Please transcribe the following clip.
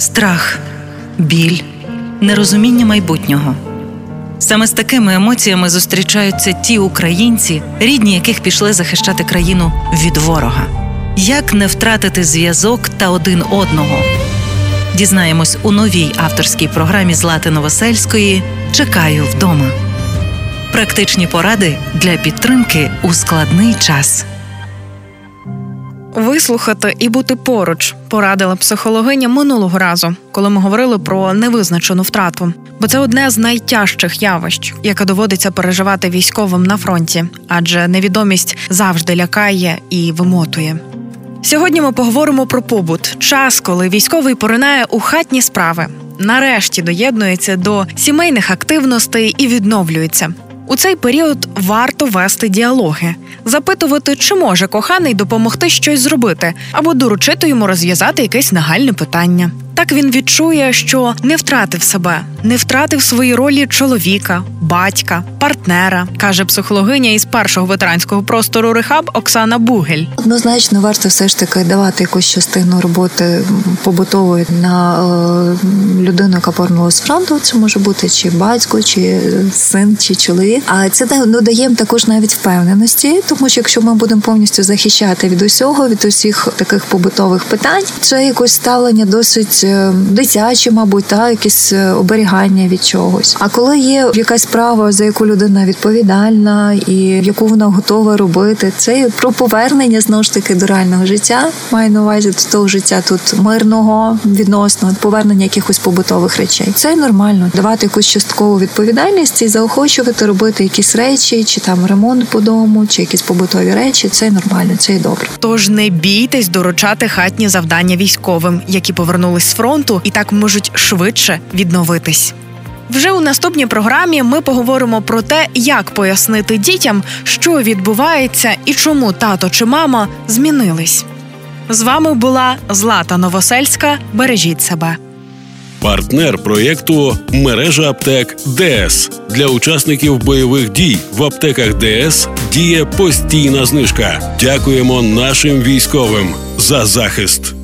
страх, біль, нерозуміння майбутнього. Саме з такими емоціями зустрічаються ті українці, рідні яких пішли захищати країну від ворога. Як не втратити зв'язок та один одного? Дізнаємось у новій авторській програмі Злати Новосельської Чекаю вдома. Практичні поради для підтримки у складний час. Вислухати і бути поруч порадила психологиня минулого разу, коли ми говорили про невизначену втрату. Бо це одне з найтяжчих явищ, яке доводиться переживати військовим на фронті, адже невідомість завжди лякає і вимотує. Сьогодні ми поговоримо про побут, час, коли військовий поринає у хатні справи. Нарешті доєднується до сімейних активностей і відновлюється. У цей період варто вести діалоги, запитувати, чи може коханий допомогти щось зробити, або доручити йому розв'язати якесь нагальне питання. Так він відчує, що не втратив себе, не втратив свої ролі чоловіка, батька, партнера, каже психологиня із першого ветеранського простору Рехаб Оксана Бугель. Однозначно варто все ж таки давати якусь частину роботи побутової на е, людину, яка повернулася з фронту. Це може бути чи батько, чи син, чи чоловік. А це додаємо також навіть впевненості, тому що якщо ми будемо повністю захищати від усього, від усіх таких побутових питань, це якось ставлення досить е, дитяче, мабуть, та якесь е, оберігання від чогось. А коли є якась справа, за яку людина відповідальна і яку вона готова робити, це про повернення знову ж таки до реального життя. Маю на увазі до того життя тут мирного відносно повернення якихось побутових речей. Це нормально давати якусь часткову відповідальність і заохочувати робити якісь речі, чи там ремонт по дому, чи якісь побутові речі. Це нормально, це і добре. Тож не бійтесь доручати хатні завдання військовим, які повернулись з фронту і так можуть швидше відновитись. Вже у наступній програмі ми поговоримо про те, як пояснити дітям, що відбувається і чому тато чи мама змінились. З вами була Злата Новосельська. Бережіть себе. Партнер проєкту мережа аптек ДС для учасників бойових дій в аптеках ДС діє постійна знижка. Дякуємо нашим військовим за захист.